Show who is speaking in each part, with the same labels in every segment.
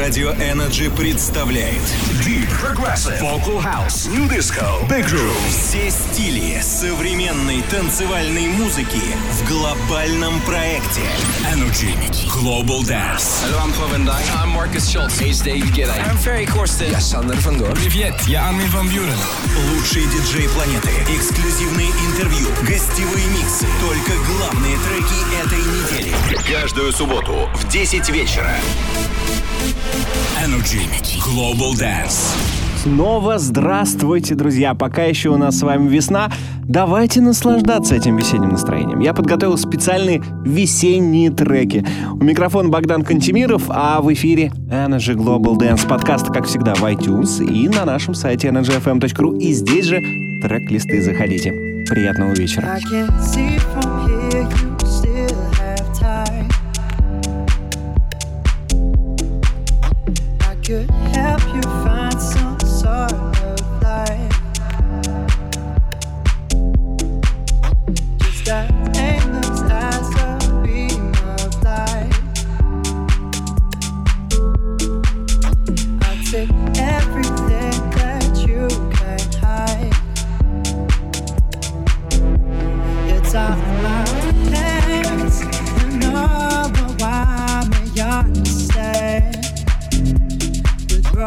Speaker 1: Радио Energy представляет. Deep Progressive. Vocal House. New Disco. Big Room Все стили современной танцевальной музыки в глобальном проекте. Energy, Global Dance.
Speaker 2: Hello, I'm Paul Van Dyke. I'm Marcus Schultz. He's David Guetta I'm Ferry Corsten. Я Сандер Фандор
Speaker 3: Привет, я Армин Ван Бюрен.
Speaker 1: Лучшие диджеи планеты. Эксклюзивные интервью Гостевые миксы. Только главные треки этой недели. Каждую субботу в 10 вечера. Thank you Energy. Global Dance.
Speaker 4: Снова здравствуйте, друзья! Пока еще у нас с вами весна. Давайте наслаждаться этим весенним настроением. Я подготовил специальные весенние треки. У микрофона Богдан Кантемиров, а в эфире Energy Global Dance. Подкаст, как всегда, в iTunes и на нашем сайте energyfm.ru. И здесь же трек-листы заходите. Приятного вечера.
Speaker 5: I can't see Good help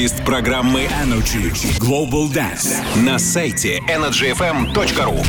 Speaker 6: Трек-лист программы Energy Global Dance на сайте energyfm.ru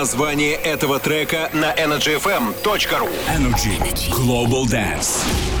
Speaker 6: название этого трека на energyfm.ru Energy Global Dance.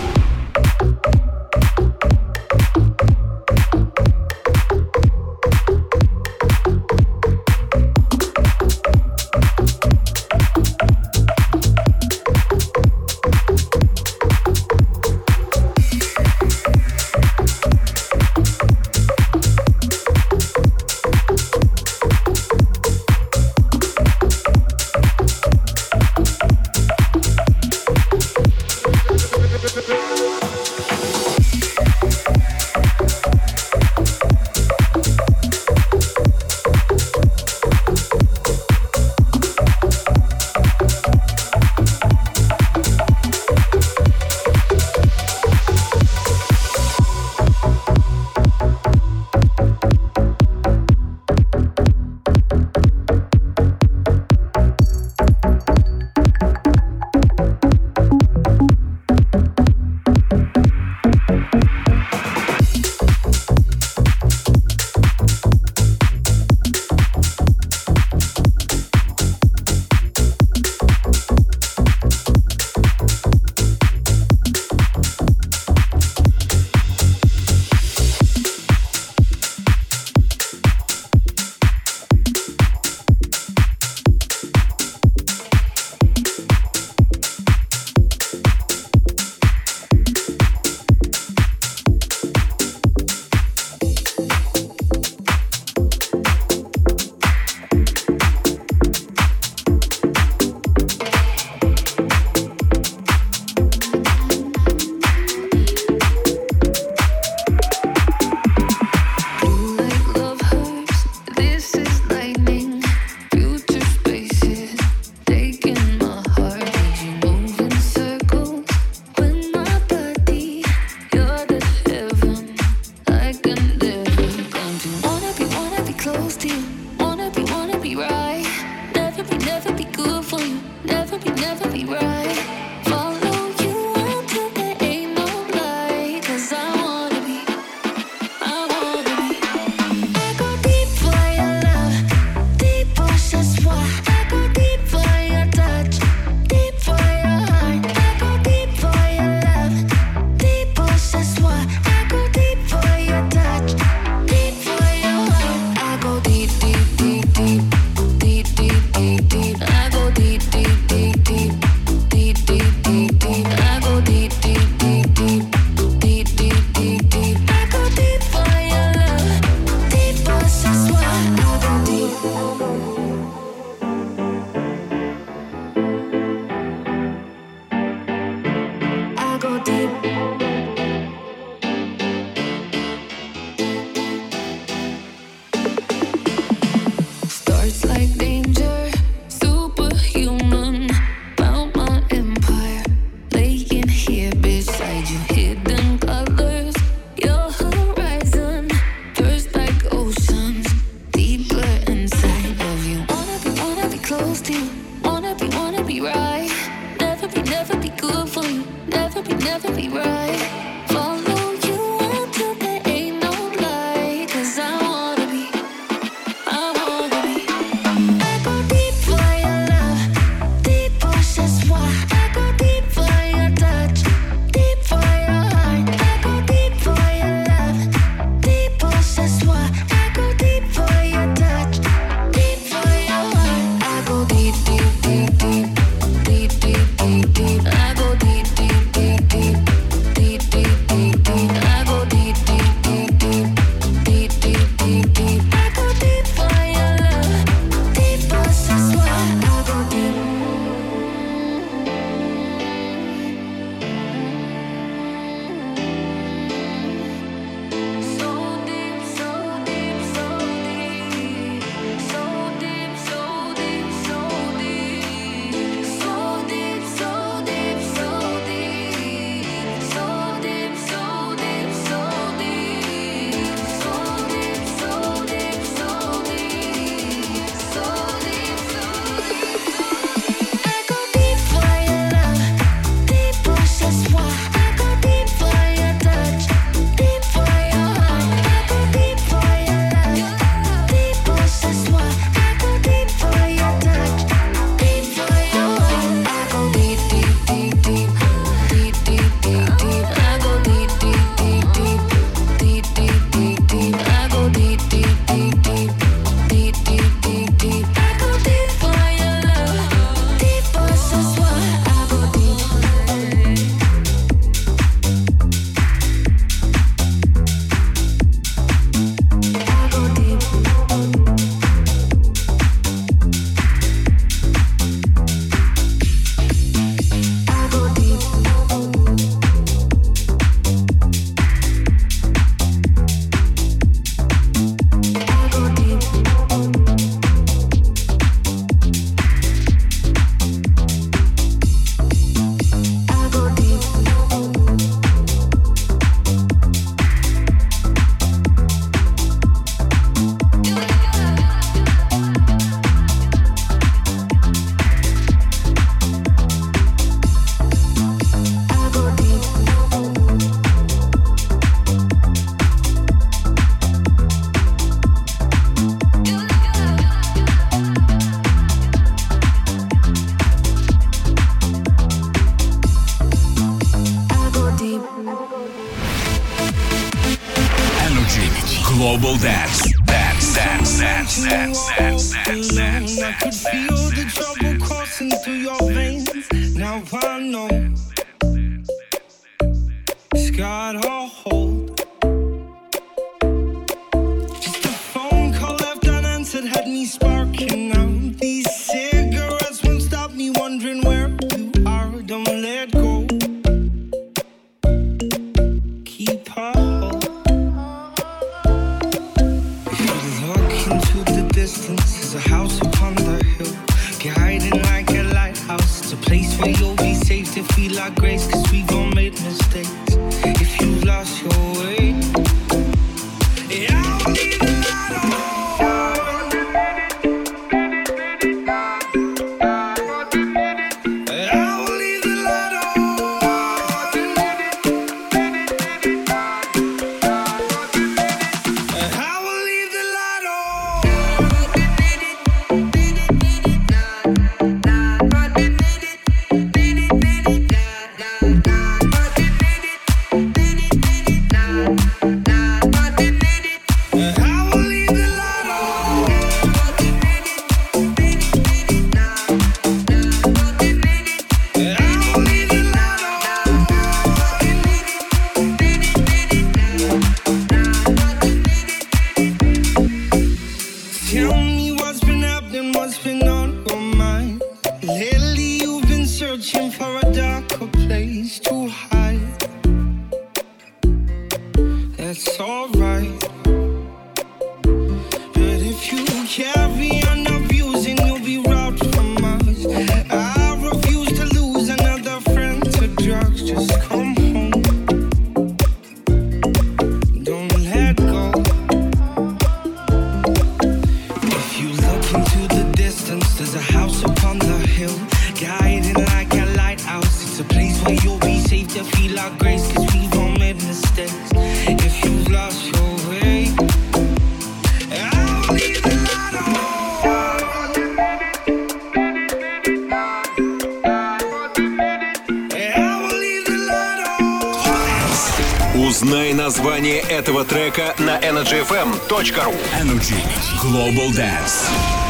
Speaker 6: energyfm.ru Energy Global Dance.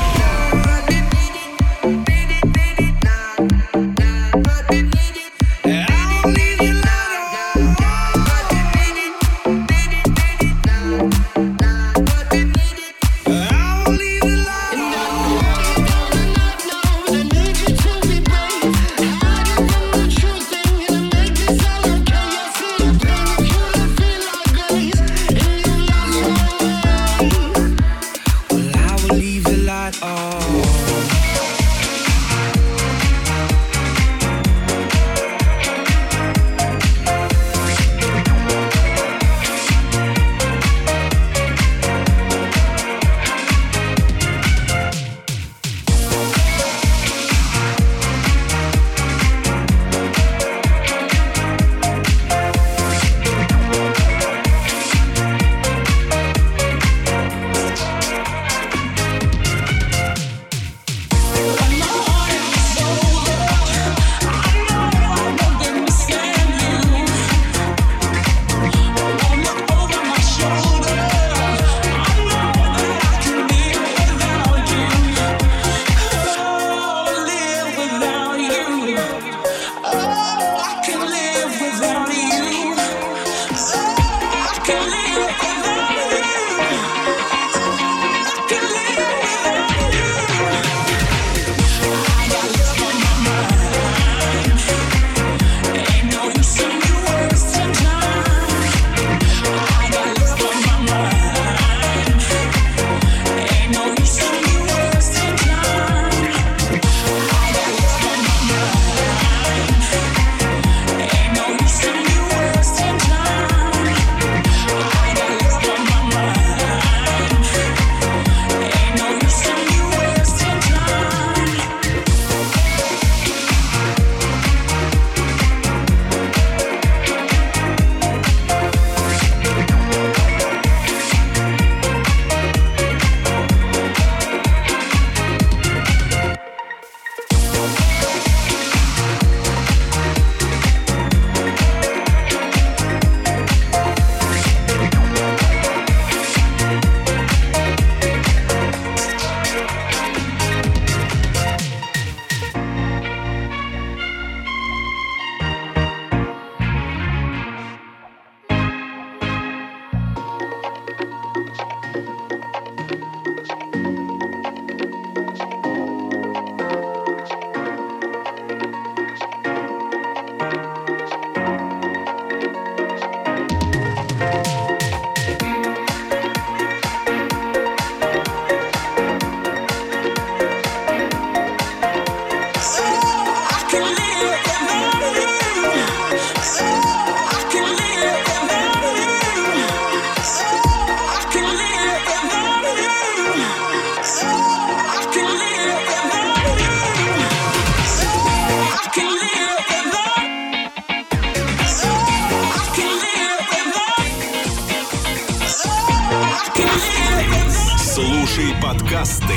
Speaker 1: Слушай подкасты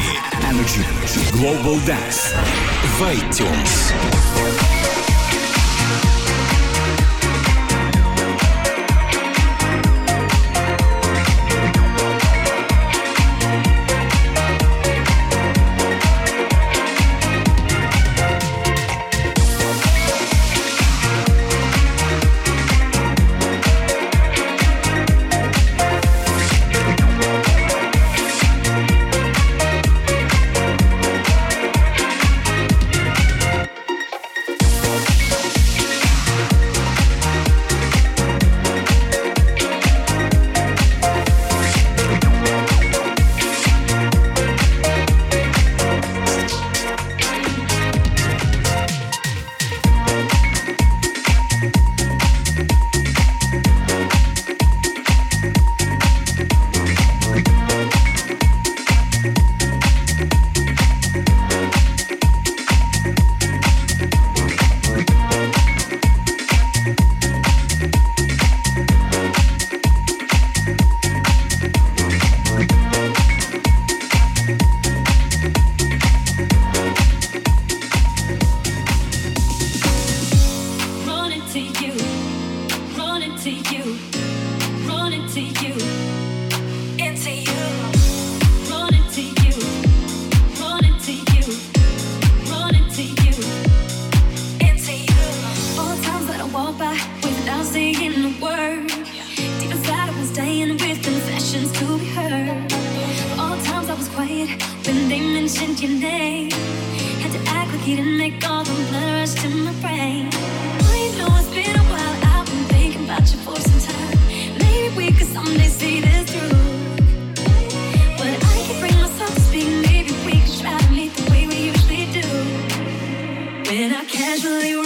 Speaker 1: Global Dance в iTunes.
Speaker 6: quiet when they mentioned your name. Had to act like you
Speaker 5: didn't make all the blood rush to my brain. I know it's been a while. I've been thinking about you for some time. Maybe we could someday see this through. But I can't bring myself to speak. Maybe we could try to
Speaker 3: meet the way we usually do. When I
Speaker 7: casually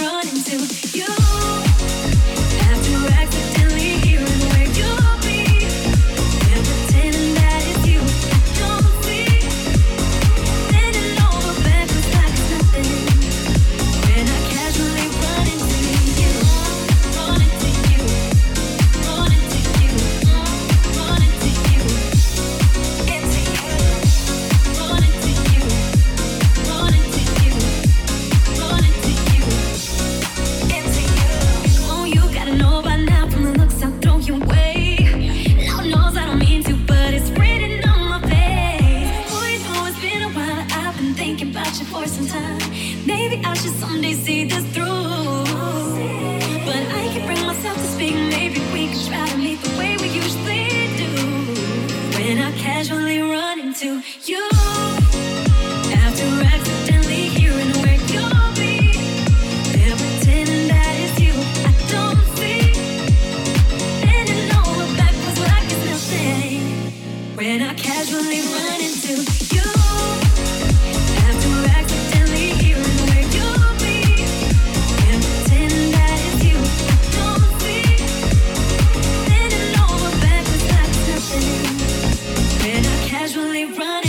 Speaker 7: running.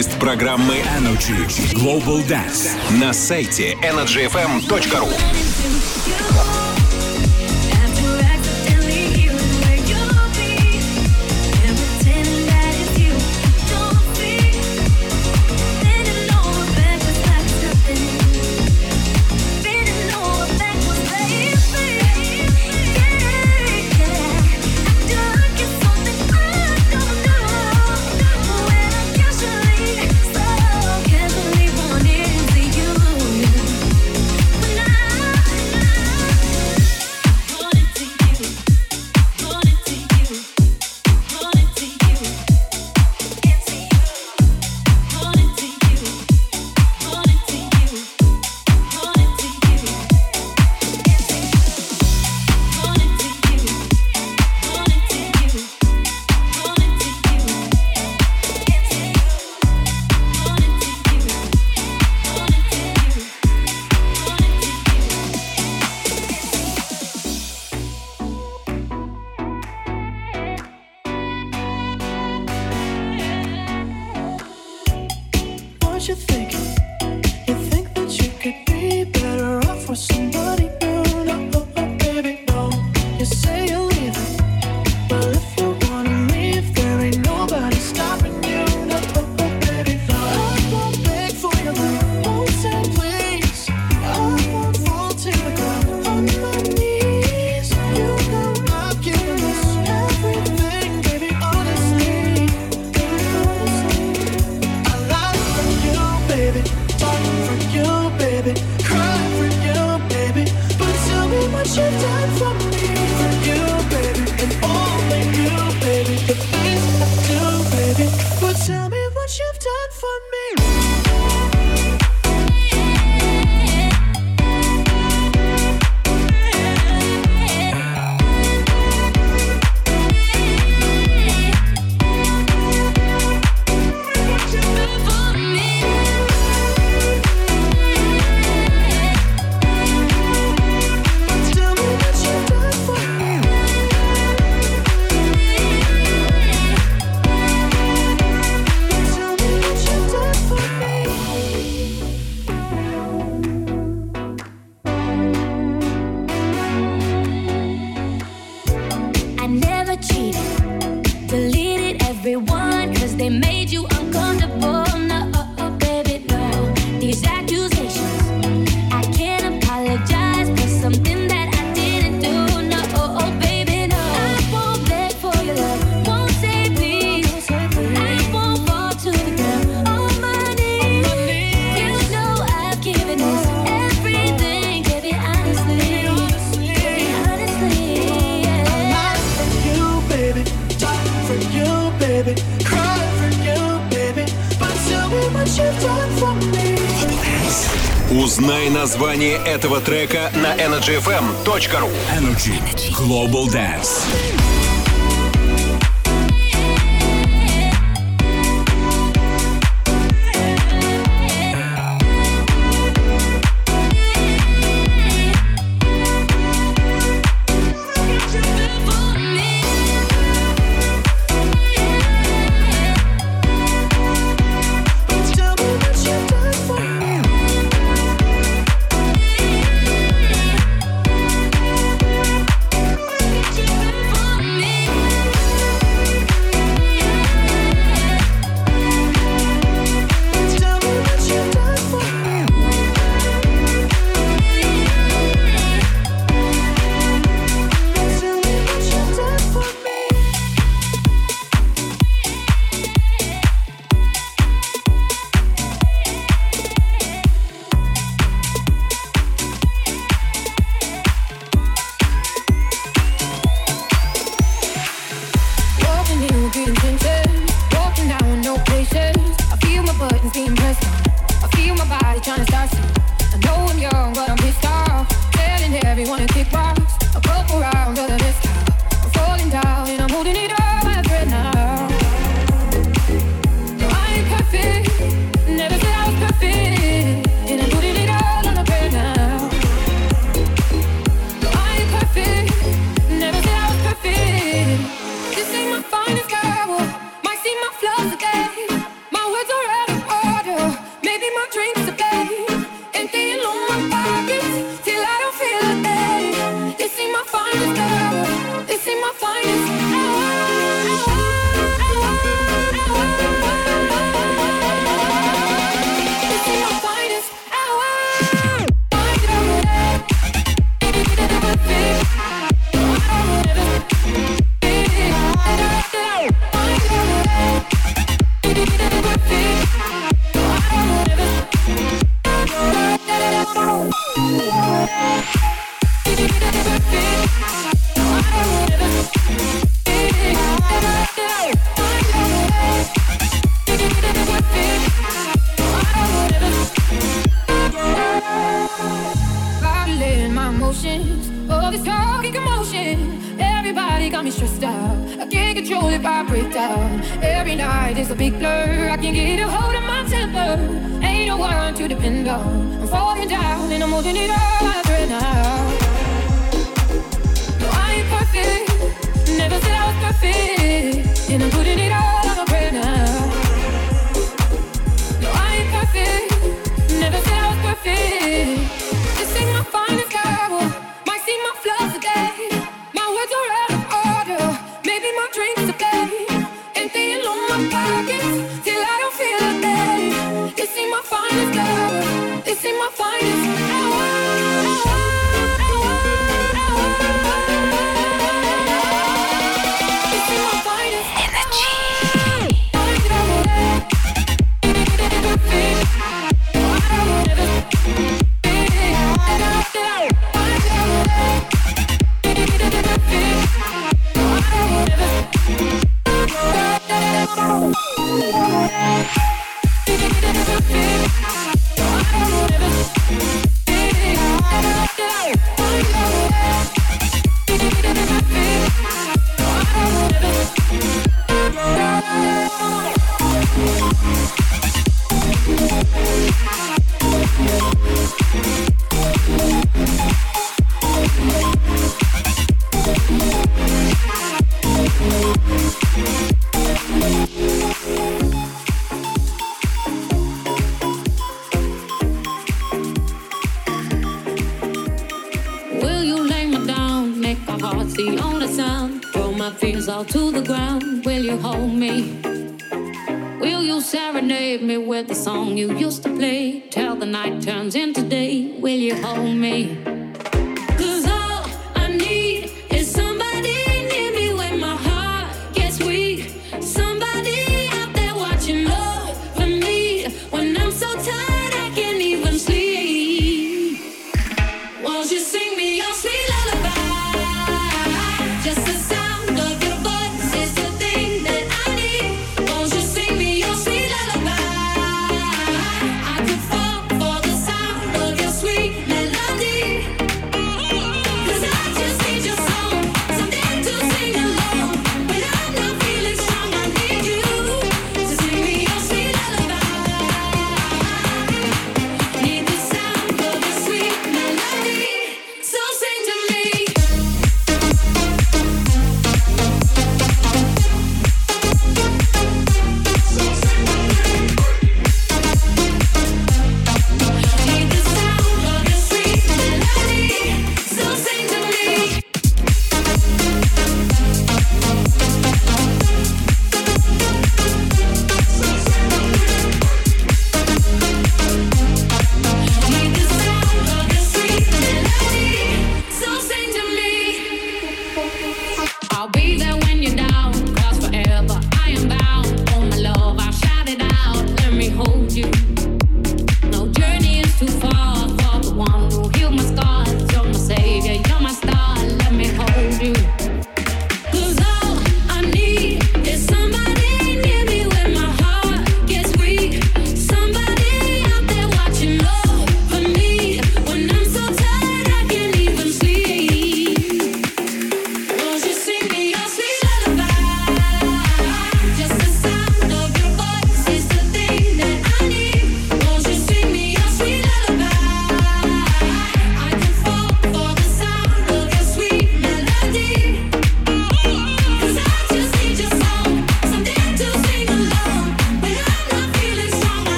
Speaker 1: плейлист программы Energy Global Dance на сайте energyfm.ru. Узнай название этого трека на energyfm.ru
Speaker 7: Energy Global Dance.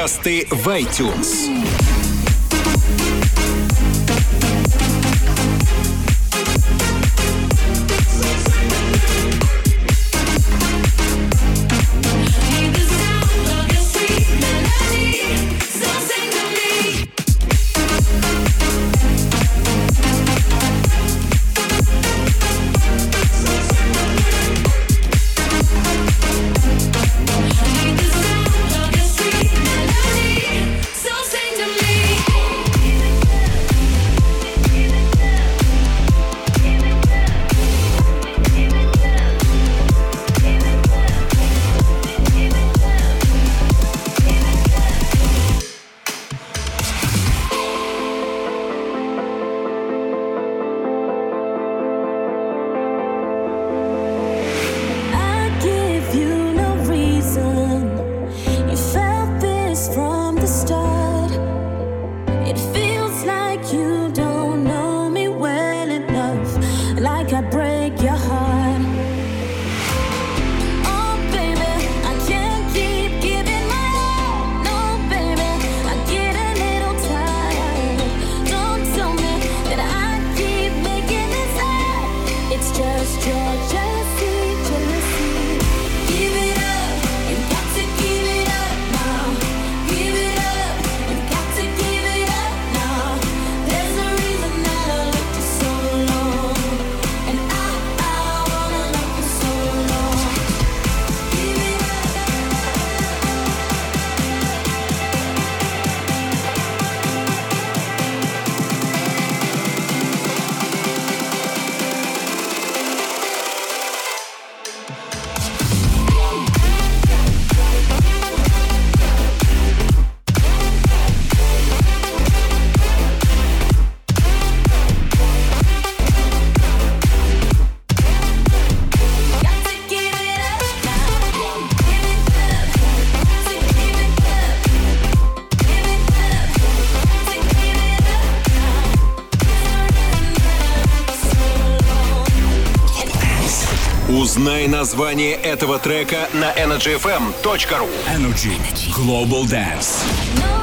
Speaker 8: Подкасты в iTunes.
Speaker 3: Узнай название этого трека на energyfm.ru
Speaker 1: Energy Global Dance.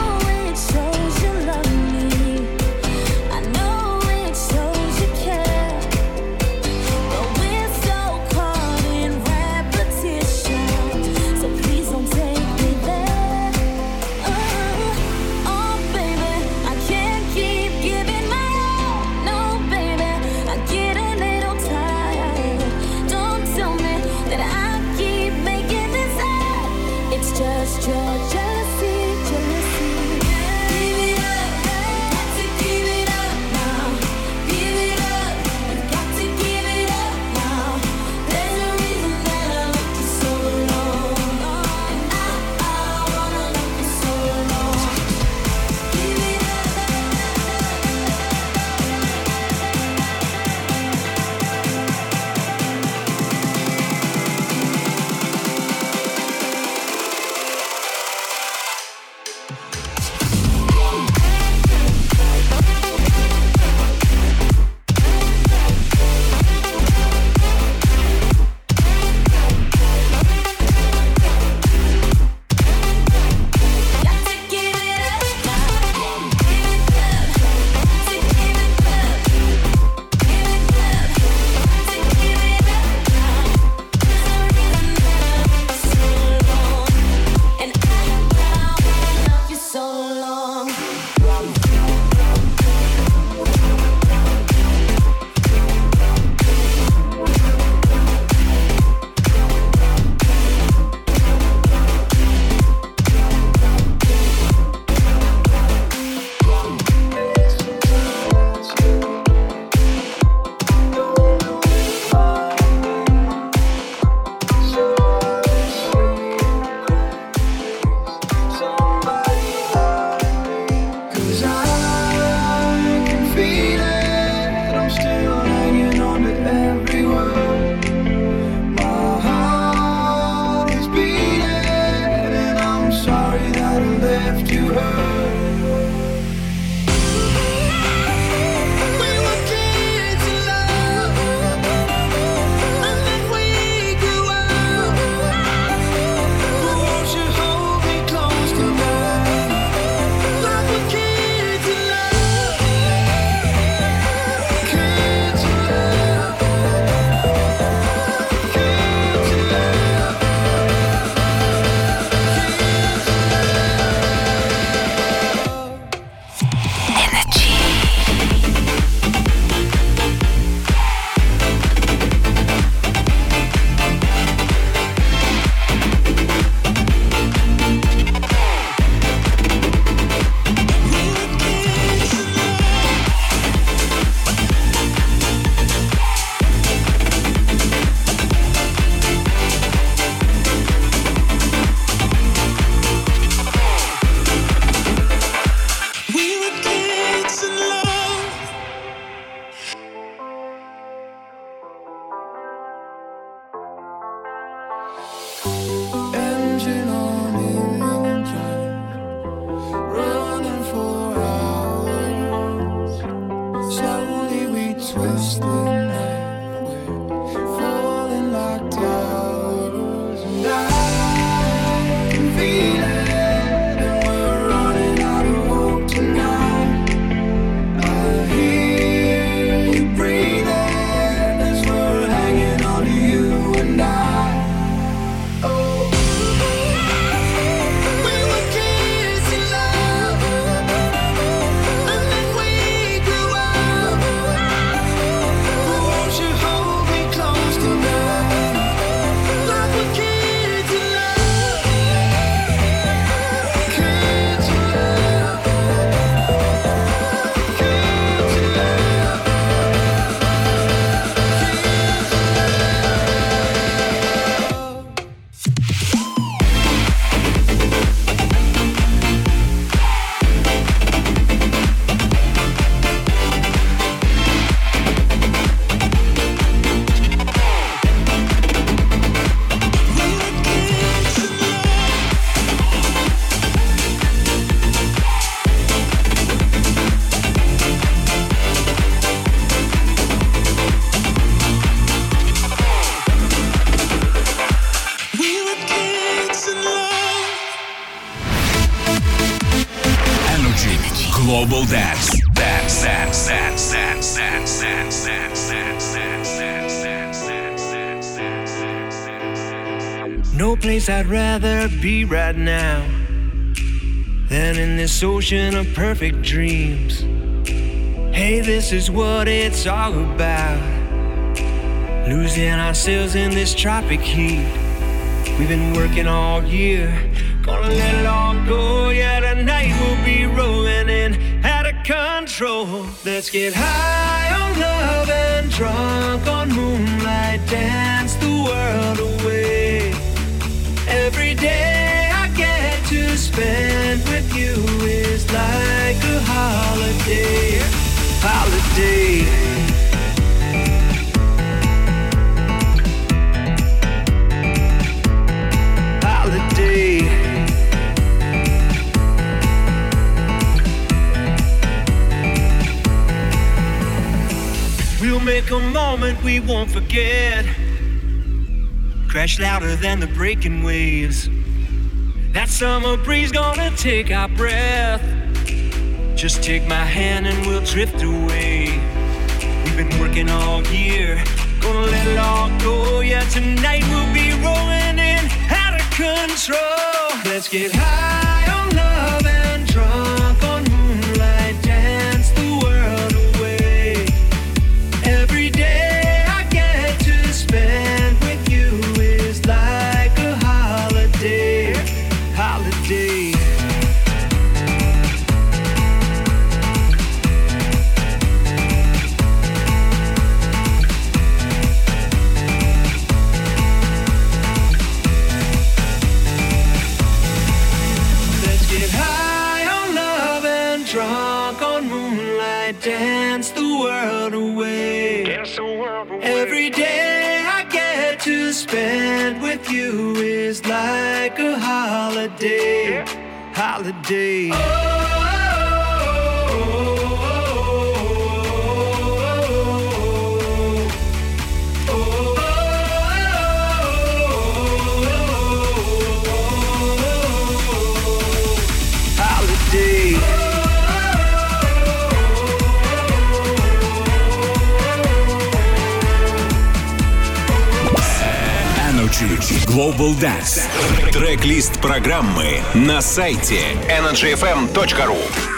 Speaker 7: Global Dance. Dance, dance, dance, dance, dance, dance, dance, dance, dance, dance, dance, dance,
Speaker 5: No place I'd rather be right now than in this ocean of perfect dreams. Hey, this is what it's all about. Losing ourselves in this tropic heat. We've been working all year, gonna let it all go. Yeah, tonight we'll be control. Let's get high on love and drunk on moonlight, dance the world away. Every day I get to spend with you is like a holiday, holiday. A moment we won't forget. Crash louder than the breaking waves. That summer breeze gonna take our breath. Just take my hand and we'll drift away. We've been working all year, gonna let it all go. Yeah, tonight we'll be rolling in out of control. Let's get high Dance.
Speaker 1: Трек-лист программы на сайте energyfm.ru